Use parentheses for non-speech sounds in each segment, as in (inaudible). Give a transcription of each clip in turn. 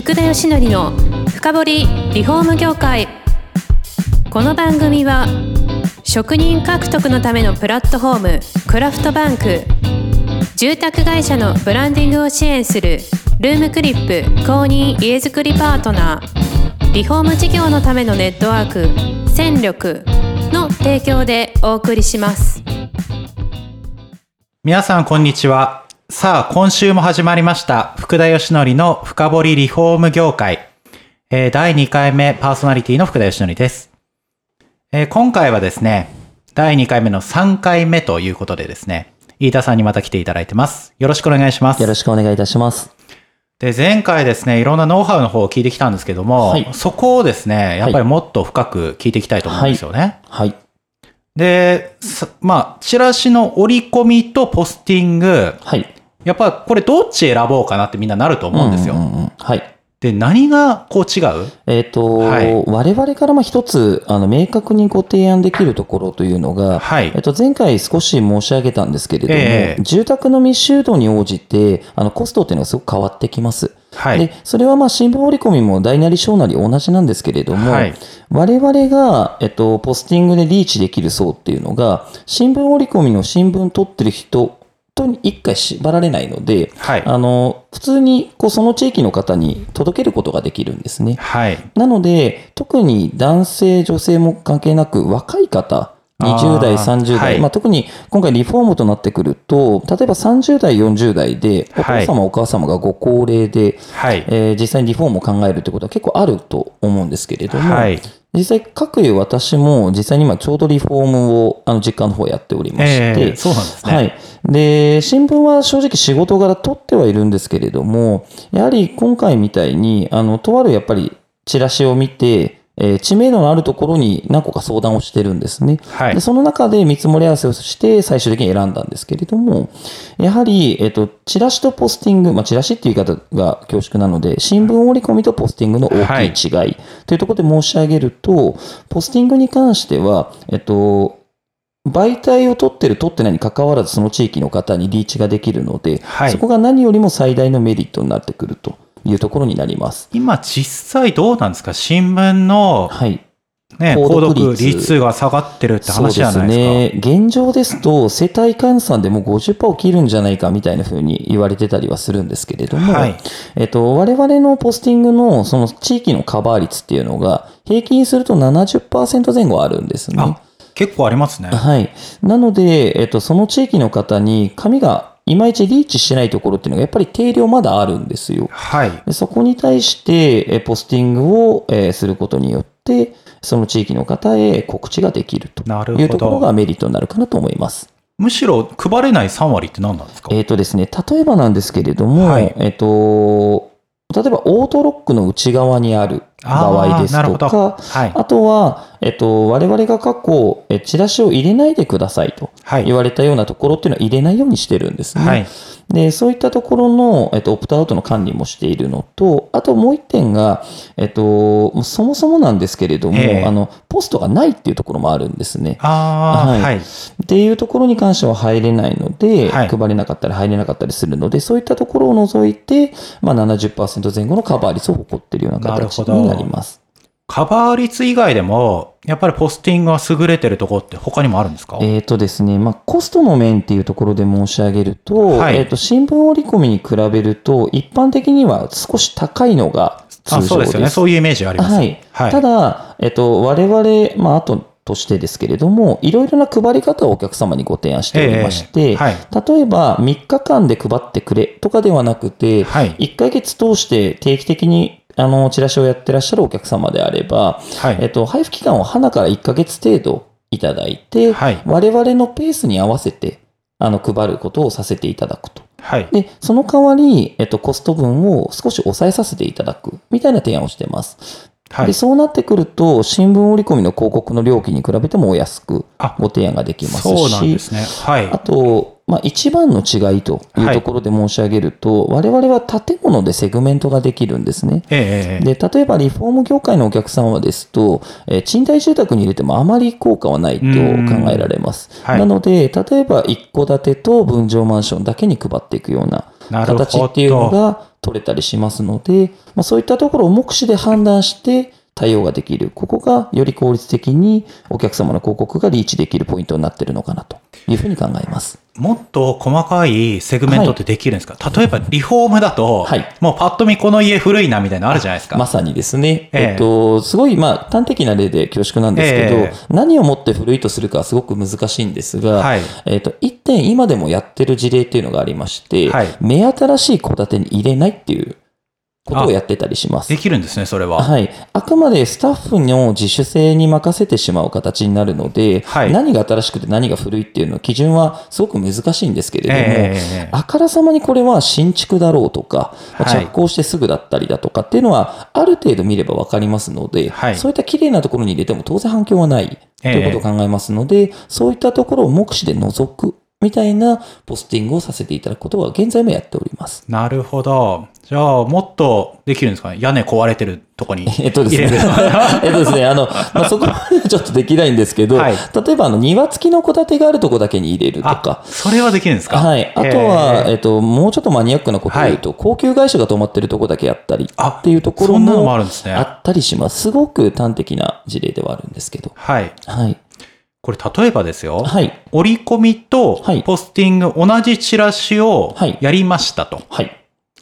福田義則の深掘リフォーム業界。この番組は職人獲得のためのプラットフォームクラフトバンク。住宅会社のブランディングを支援するルームクリップ公認家づくりパートナー。リフォーム事業のためのネットワーク戦力の提供でお送りします。皆さんこんにちは。さあ今週も始まりました福田義則の深掘りリフォーム業界、えー第2回目パーソナリティの福田義則です、えー今回はですね第2回目の3回目ということでですね飯田さんにまた来ていただいてますよろしくお願いしますよろしくお願いいたします。で、前回ですね、いろんなノウハウの方を聞いてきたんですけども、はいそこをですね、やっぱりもっと深く聞いていきたいと思うんですよね。はい。で、さまあ、チラシの折り込みとポスティング、はい。やっぱこれどっち選ぼうかなってみんななると思うんですよ。んんうんはい。で、何がこう違う？えっ、と、はい我々からまあ一つ、あの、明確にご提案できるところというのが、はいえっと、前回少し申し上げたんですけれども、ええ住宅の密集度に応じて、あの、コストっていうのがすごく変わってきます。はい。で、それはまあ新聞折り込みも大なり小なり同じなんですけれども、はい我々が、えっと、ポスティングでリーチできる層っていうのが、新聞折り込みの新聞取ってる人と一回縛られないので、はいあの、普通にこうその地域の方に届けることができるんですね。はい。なので、特に男性、女性も関係なく、若い方、20代、あー30代、はいまあ、特に今回リフォームとなってくると、例えば30代、40代で、おはい父様、お母様がご高齢で、はい。えー実際にリフォームを考えるということは結構あると思うんですけれども、はい。実際、各有私も実際に今ちょうどリフォームをあの実家の方やっておりまして、ええそうなんですね。はい。で、新聞は正直仕事柄取ってはいるんですけれども、やはり今回みたいに、あの、とあるやっぱりチラシを見て、えー知名度のあるところに何個か相談をしてるんですね。はい。でその中で見積もり合わせをして最終的に選んだんですけれども、やはり、えっ、と、チラシとポスティング、まあ、チラシっていう言い方が恐縮なので、新聞折り込みとポスティングの大きい。違いというところで申し上げると、ポスティングに関しては、えっと、媒体を取ってる取ってないに関わらずその地域の方にリーチができるので、はい。そこが何よりも最大のメリットになってくるというところになります。今実際どうなんですか？新聞の、はい。ね、購購読率が下がってるって話じゃないですか。そうですね。現状ですと、世帯換算でも50%を切るんじゃないかみたいな風に言われてたりはするんですけれども、はいえっと、我々のポスティングのその地域のカバー率っていうのが、平均すると70%前後あるんですね。あ、結構ありますね。はい。なので、えっと、その地域の方に紙がいまいちリーチしてないところっていうのがやっぱり定量まだあるんですよ。はい。でそこに対して、えポスティングを、えーすることによって、その地域の方へ告知ができるというところがメリットになるかなと思います。むしろ配れない3割って何なんですか？えっ、とですね、例えばなんですけれども、はいえっ、と、例えばオートロックの内側にある場合ですとか、はい。あとは、えっと、我々が過去、えチラシを入れないでくださいとはい言われたようなところっていうのは入れないようにしてるんですね。はい。で、そういったところの、えっと、オプトアウトの管理もしているのと、あともう一点が、えっと、そもそもなんですけれども、ええあの、ポストがないっていうところもあるんですね。はいはい。っていうところに関しては入れないので、はい配れなかったり入れなかったりするので、そういったところを除いて、まあ、70%前後のカバー率を誇っているような形になります。カバー率以外でも、やっぱりポスティングは優れてるところって他にもあるんですか？えっ、とですね、まあ、コストの面っていうところで申し上げると、はいえっ、と、新聞折り込みに比べると、一般的には少し高いのが通常あです。そうですよね。そういうイメージあります。はい。はいただ、えっと、我々、まあ、あととしてですけれども、いろいろな配り方をお客様にご提案しておりまして、ええはい例えば3日間で配ってくれとかではなくて、はい1ヶ月通して定期的にあのチラシをやってらっしゃるお客様であれば、はいえっと、配布期間を花から1ヶ月程度いただいて、はい我々のペースに合わせてあの配ることをさせていただくと。はい。で、その代わり、えっと、コスト分を少し抑えさせていただく、みたいな提案をしてます。はいで、。そうなってくると、新聞折り込みの広告の料金に比べてもお安くあご提案ができますそうなんでし、すね。はいあ。と、まあ、一番の違いというところで申し上げると、我々は建物でセグメントができるんですね。えで、例えばリフォーム業界のお客様ですと、えー賃貸住宅に入れてもあまり効果はないと考えられます。はいなので、例えば一戸建てと分譲マンションだけに配っていくような形っていうのが、取れたりしますので、まあ、そういったところを目視で判断して対応ができる。ここがより効率的にお客様の広告がリーチできるポイントになっているのかなというふうに考えます。もっと細かいセグメントってできるんですか、例えばリフォームだと、はい。もうパッと見この家古いなみたいなのあるじゃないですか。まさにですね、ええ。えっと、すごい、まあ、端的な例で恐縮なんですけど、ええ。何をもって古いとするかはすごく難しいんですが、はい。えっと、一点今でもやってる事例っていうのがありまして、はい。目新しい戸建てに入れないっていうことをやってたりしますで。きるんですね、それは。はい。あくまでスタッフの自主性に任せてしまう形になるので、はい何が新しくて何が古いっていうの基準はすごく難しいんですけれども、ええあからさまにこれは新築だろうとか、まあはい着工してすぐだったりだとかっていうのは、ある程度見ればわかりますので、はいそういった綺麗なところに入れても当然反響はないとええいうことを考えますので、そういったところを目視で除くみたいなポスティングをさせていただくことは現在もやっております。なるほど。じゃあ、もっとできるんですかね？屋根壊れてるとこに (laughs) えっとですね入れる。(laughs) えっとですね、あの、(laughs) まあ、そこまではちょっとできないんですけど、はい例えばあの庭付きの戸建てがあるとこだけに入れるとかあ、、それはできるんですか？はい。あとは、ええっと、もうちょっとマニアックなことを言うと、高級会社が泊まってるとこだけやったりあっていうところもあもるんですねあったりします。すごく端的な事例ではあるんですけど。はい。はい。これ、例えばですよ。はい。折り込みとはいポスティング、同じチラシをはいやりましたと。はい。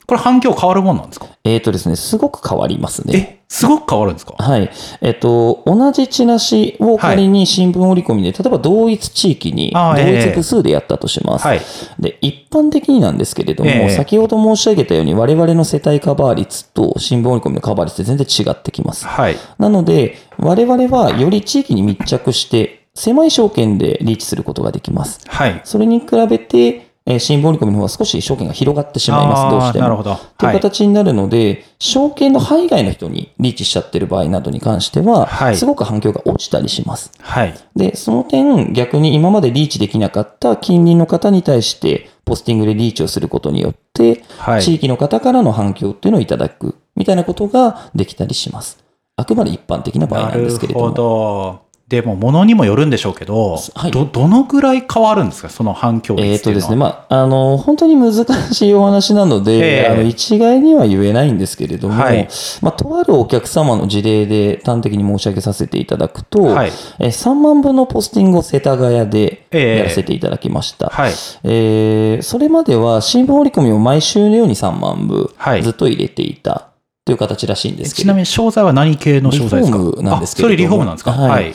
これ反響変わるもんなんですか？えっ、とですね、すごく変わりますね。え、すごく変わるんですか？はい。えっと、同じチラシを仮に新聞折り込みで、例えば同一地域に、同一部数でやったとします。はい。で、一般的になんですけれども、ええ先ほど申し上げたように、我々の世帯カバー率と新聞折り込みのカバー率って全然違ってきます。はい。なので、我々はより地域に密着して、狭い証券でリーチすることができます。はい。それに比べて、えー新聞折り込みの方が少し証券が広がってしまいます、どうしても。なるほど。というはい。形になるので、証券の範囲外の人にリーチしちゃってる場合などに関しては、はいすごく反響が落ちたりします。はい。で、その点、逆に今までリーチできなかった近隣の方に対して、ポスティングでリーチをすることによって、はい地域の方からの反響っていうのをいただく、みたいなことができたりします。あくまで一般的な場合ななんでるほすけれども。ど。でも、ものにもよるんでしょうけど、はい。ど、どのぐらい変わるんですか？その反響率えっ、っていうのは。とですね、まあ、あの、本当に難しいお話なので、ええ。あの、一概には言えないんですけれども、はい。まあ、とあるお客様の事例で端的に申し上げさせていただくと、はい。え3万分のポスティングを世田谷でええ。やらせていただきました。はい。えーそれまでは新聞折り込みを毎週のように3万部はい。ずっと入れていたという形らしいんですけど。ちなみに商材は何系の商材ですか？リフォームなんですけれどそれリフォームなんですか？はい。はい。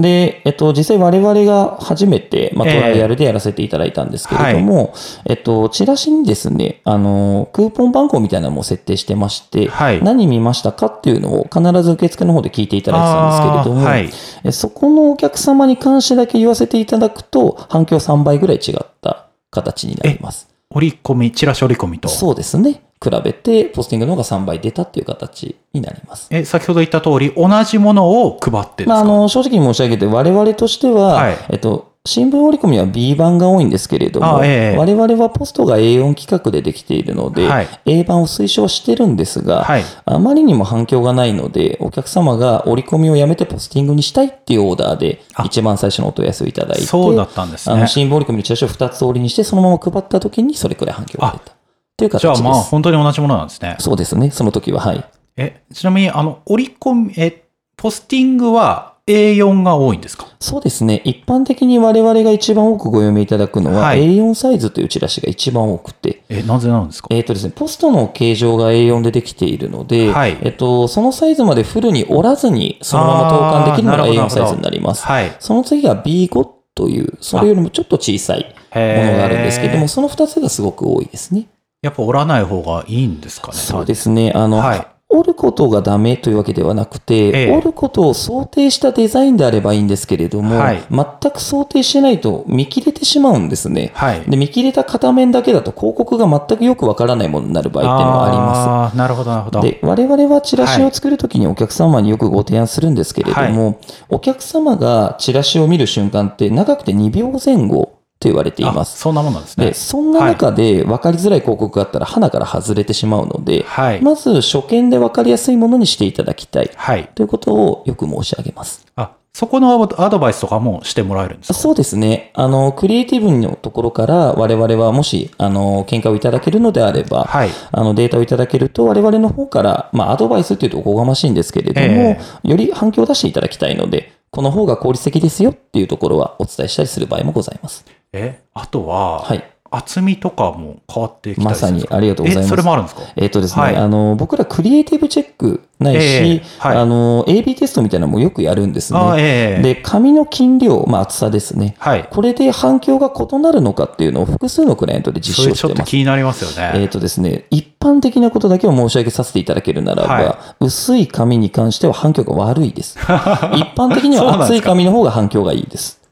で、えっと、実際我々が初めて、まあ、ええ。トライアルでやらせていただいたんですけれども、えっと、チラシにですね、あの、クーポン番号みたいなのも設定してまして、はい。何見ましたかっていうのを必ず受付の方で聞いていただいてたんですけれども、はい。えそこのお客様に関してだけ言わせていただくと、反響3倍ぐらい違った形になります。折り込み、チラシ折り込みと。そうですね。比べて、ポスティングの方が3倍出たっていう形になります。え、先ほど言った通り、同じものを配ってですか、まあ、あの、正直に申し上げて、我々としては、はい。えっと、新聞折り込みは B 版が多いんですけれども、あええ我々はポストが A4 規格でできているので、はい。A 版を推奨してるんですが、はい。あまりにも反響がないので、お客様が折り込みをやめてポスティングにしたいっていうオーダーで、一番最初のお問い合わせをいただいて、そうだったんですね。あの新聞折り込みのチラシを2つ折りにして、そのまま配った時にそれくらい反響が出た。という形です。じゃあまあ、本当に同じものなんですね。そうですね。その時は、はい。え、ちなみに、あの、折り込み、え、ポスティングは A4 が多いんですか？そうですね。一般的に我々が一番多くご読みいただくのは、はい A4 サイズというチラシが一番多くて、え、なぜなんですか？えっ、とですね、ポストの形状が A4 でできているので、はいえっと、そのサイズまでフルに折らずに、そのまま投函できるのがあーなるほど A4 サイズになります。はい。その次が B5 という、それよりもちょっと小さいものがあるんですけども、その2つがすごく多いですね。やっぱ折らない方がいいんですかねそうですね。あの、はい折ることがダメというわけではなくて、ええ折ることを想定したデザインであればいいんですけれども、はい全く想定してないと見切れてしまうんですね。はい。で見切れた片面だけだと広告が全くよくわからないものになる場合っていうのはありまあーなるほど、なるほど。す。で、我々はチラシを作るときにお客様によくご提案するんですけれども、お客様がチラシを見る瞬間って長くて2秒前後と言われていあます。そんなもんなんですねで、。そんな中で分かりづらい広告があったら鼻から外れてしまうので、はい。まず初見で分かりやすいものにしていただきたいはい。ということをよく申し上げます。あ、そこのアドバイスとかもしてもらえるんですか？そうですね。あの、クリエイティブのところから我々はもし、あの、見解をいただけるのであれば、はいあの、データをいただけると我々の方から、まあ、アドバイスっていうとおこがましいんですけれども、より反響を出していただきたいので、この方が効率的ですよっていうところはお伝えしたりする場合もございます。え、あとは、はい。厚みとかも変わってきたりますさにありがとうございます。え、それもあるんですか？えっ、とですね、はいあの、僕らクリエイティブチェックないし、ええはいあの、AB テストみたいなのもよくやるんですね。あええで、紙の筋量、まあ厚さですね。はい。これで反響が異なるのかっていうのを複数のクライアントで実それちょっと証してます。気になりますよえっ、ね。とですね、一般的なことだけを申し上げさせていただけるならば、は薄い紙に関しては反響が悪いです。(laughs) 一般的には厚い紙の方が反響がいいです。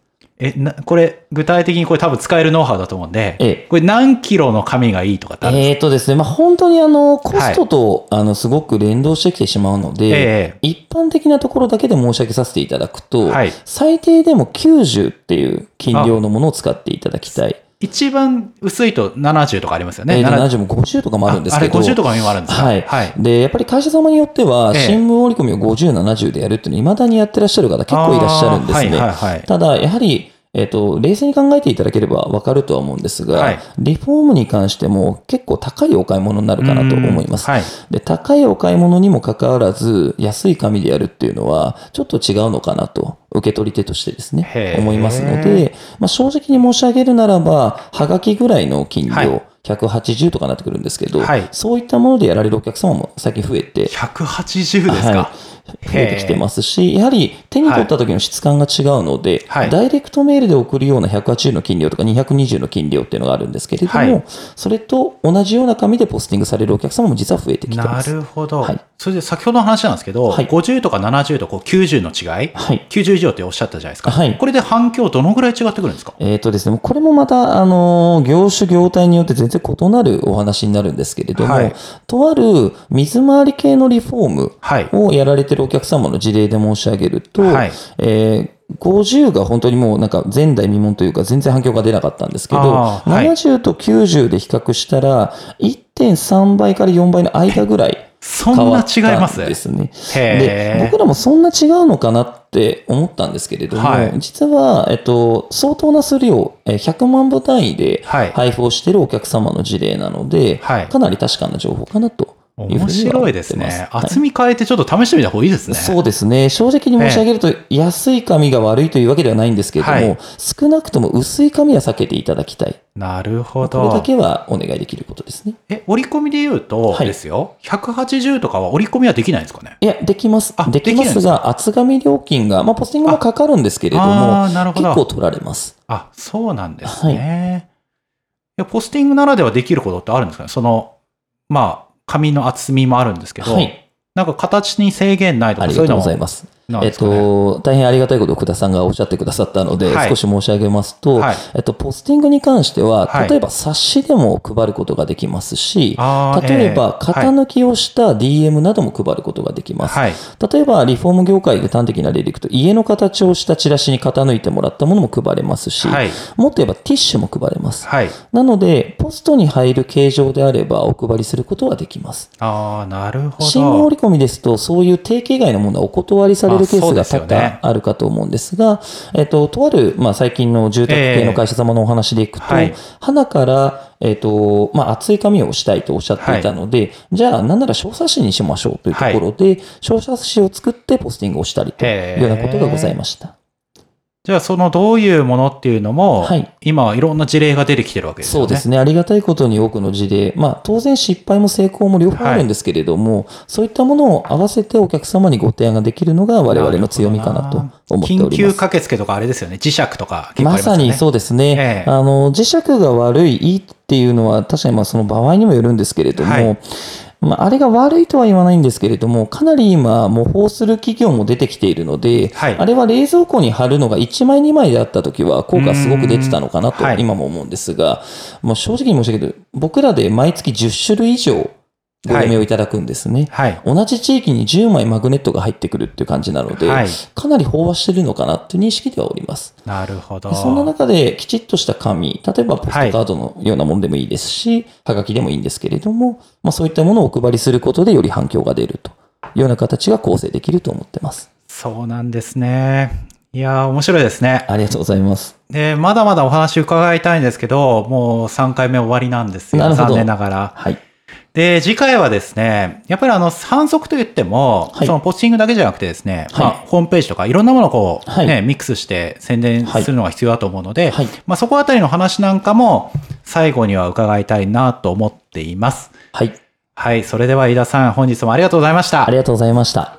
え、な、これ、具体的にこれ多分使えるノウハウだと思うんで、ええこれ何キロの紙がいいとかってあるんですえっ、とですね、まあ、本当にあの、コストと、あの、すごく連動してきてしまうので、え一般的なところだけで申し上げさせていただくと、はい最低でも90っていう筋量のものを使っていただきたい。一番薄いと70とかありますよね。えー、70 70も50とかもあるんですけど。ああれ50とかもあるんですか？はい。はいで、やっぱり会社様によっては、ええ新聞折り込みを50、70でやるっていうのを未だにやってらっしゃる方結構いらっしゃるんですね。あーはいはいはいただ、やはり、えっ、と、冷静に考えていただければわかるとは思うんですが、はい。リフォームに関しても結構高いお買い物になるかなと思います。はい。で、高いお買い物にもかかわらず、安い紙でやるっていうのは、ちょっと違うのかなと、受け取り手としてですへね、ー。思いますので、まあ、正直に申し上げるならば、はがきぐらいの金量、はい。180とかなってくるんですけど、はい。そういったものでやられるお客様も最近増えて、180ですか、はい増えてきてますし、やはり手に取った時の質感が違うので、はい。ダイレクトメールで送るような180の金量とか220の金量っていうのがあるんですけれども、はい。それと同じような紙でポスティングされるお客様も実は増えてきてなます。るほど、はいそれで先ほどの話なんですけど、はい。50とか70とこう90の違い、はい。90以上っておっしゃったじゃないですか、はい。これで反響どのぐらい違ってくるんですか？えっ、とですね、これもまた、あの、業種業態によって全然異なるお話になるんですけれども、はい。とある水回り系のリフォームはい。をやられてるお客様の事例で申し上げると、はい。えー50が本当にもうなんか前代未聞というか全然反響が出なかったんですけど、はい。70と90で比較したら1.3倍から4倍の間ぐらいそんな違いますんですね。で、僕らもそんな違うのかなって思ったんですけれども、はい。実は、えっと、相当な数量、えー100万部単位ではい。配布をしているお客様の事例なので、はい。かなり確かな情報かなと面白いですね。はい厚み変えてちょっと試してみた方がいいですね。そうですね。正直に申し上げると、安い紙が悪いというわけではないんですけれども、はい少なくとも薄い紙は避けていただきたい。なるほこれだど。けはお願いできることですね。え、折り込みで言うとはいですよ、180とかは折り込みはできないんですかね？いや、できますあ。できますすが、厚紙料金が、まあ、ポスティングもかかるんですけれどあもあー、なるほど結構取られます。あ、そうなんですね。いや、ポスティングならではできることってあるんですかね？その、まあ、紙の厚みもあるんですけど、はい。なんか形に制限ないとか、ありがそういうのもとうございます。えっ。と、大変ありがたいことを福田さんがおっしゃってくださったので、はい少し申し上げますと、はいえっと、ポスティングに関しては、はい例えば冊子でも配ることができますし、例えば、えー型抜きをした DM なども配ることができます。はい。例えば、リフォーム業界で端的な例でいくと、家の形をしたチラシに型抜いてもらったものも配れますし、はい。もっと言えばティッシュも配れます。はい。なので、ポストに入る形状であればお配りすることはできます。ああ、なるほど。折り込みですと、そういう定型外のものはお断りされるケースが多々あるかと思うんですが、えっと、とある、まあ、最近の住宅系の会社様のお話でいくと、花から、えっと、まあ、厚い紙をしたいとおっしゃっていたので、じゃあ、なんなら小冊子にしましょうというところで、小冊子を作ってポスティングをしたりというようなことがございました。じゃあ、そのどういうものっていうのも、はい今はいろんな事例が出てきてるわけですよね。そうですね。ありがたいことに多くの事例、まあ当然失敗も成功も両方あるんですけれども、そういったものを合わせてお客様にご提案ができるのが我々の強みかなと思ってお緊ります。急駆けつけとかあれですよね。磁石とか結構ありま。さにそうですね。ええあの、磁石が悪い、いいっていうのは確かにまあその場合にもよるんですけれども、はいまあ、あれが悪いとは言わないんですけれども、かなり今、模倣する企業も出てきているので、はい。あれは冷蔵庫に貼るのが1枚2枚であった時は効果すごく出てたのかなと今も思うんですが、もう正直に申し上げると、僕らで毎月10種類以上ご読みをいただくんですね。はい。同じ地域に10枚マグネットが入ってくるっていう感じなので、はいかなり飽和してるのかなっていう認識ではおります。なるほど。でそんな中できちっとした紙、例えばポストカードのようなものでもいいですし、はがきでもいいんですけれども、まあ、そういったものをお配りすることでより反響が出るというような形が構成できると思ってます。そうなんですね。いやー、面白いですね。ありがとうございます。で、まだまだお話伺いたいんですけど、もう3回目終わりなんですよ。残念ながら。はい。で、次回はですね、やっぱりあの、反則といっても、はいそのポスティングだけじゃなくてですね、はいまあ、ホームページとかいろんなものをこう、はいね、ミックスして宣伝するのが必要だと思うので、はいまあ、そこあたりの話なんかも、最後には伺いたいなと思っています。はい。はい、それでは飯田さん、本日もありがとうございましたあ。りがとうございました。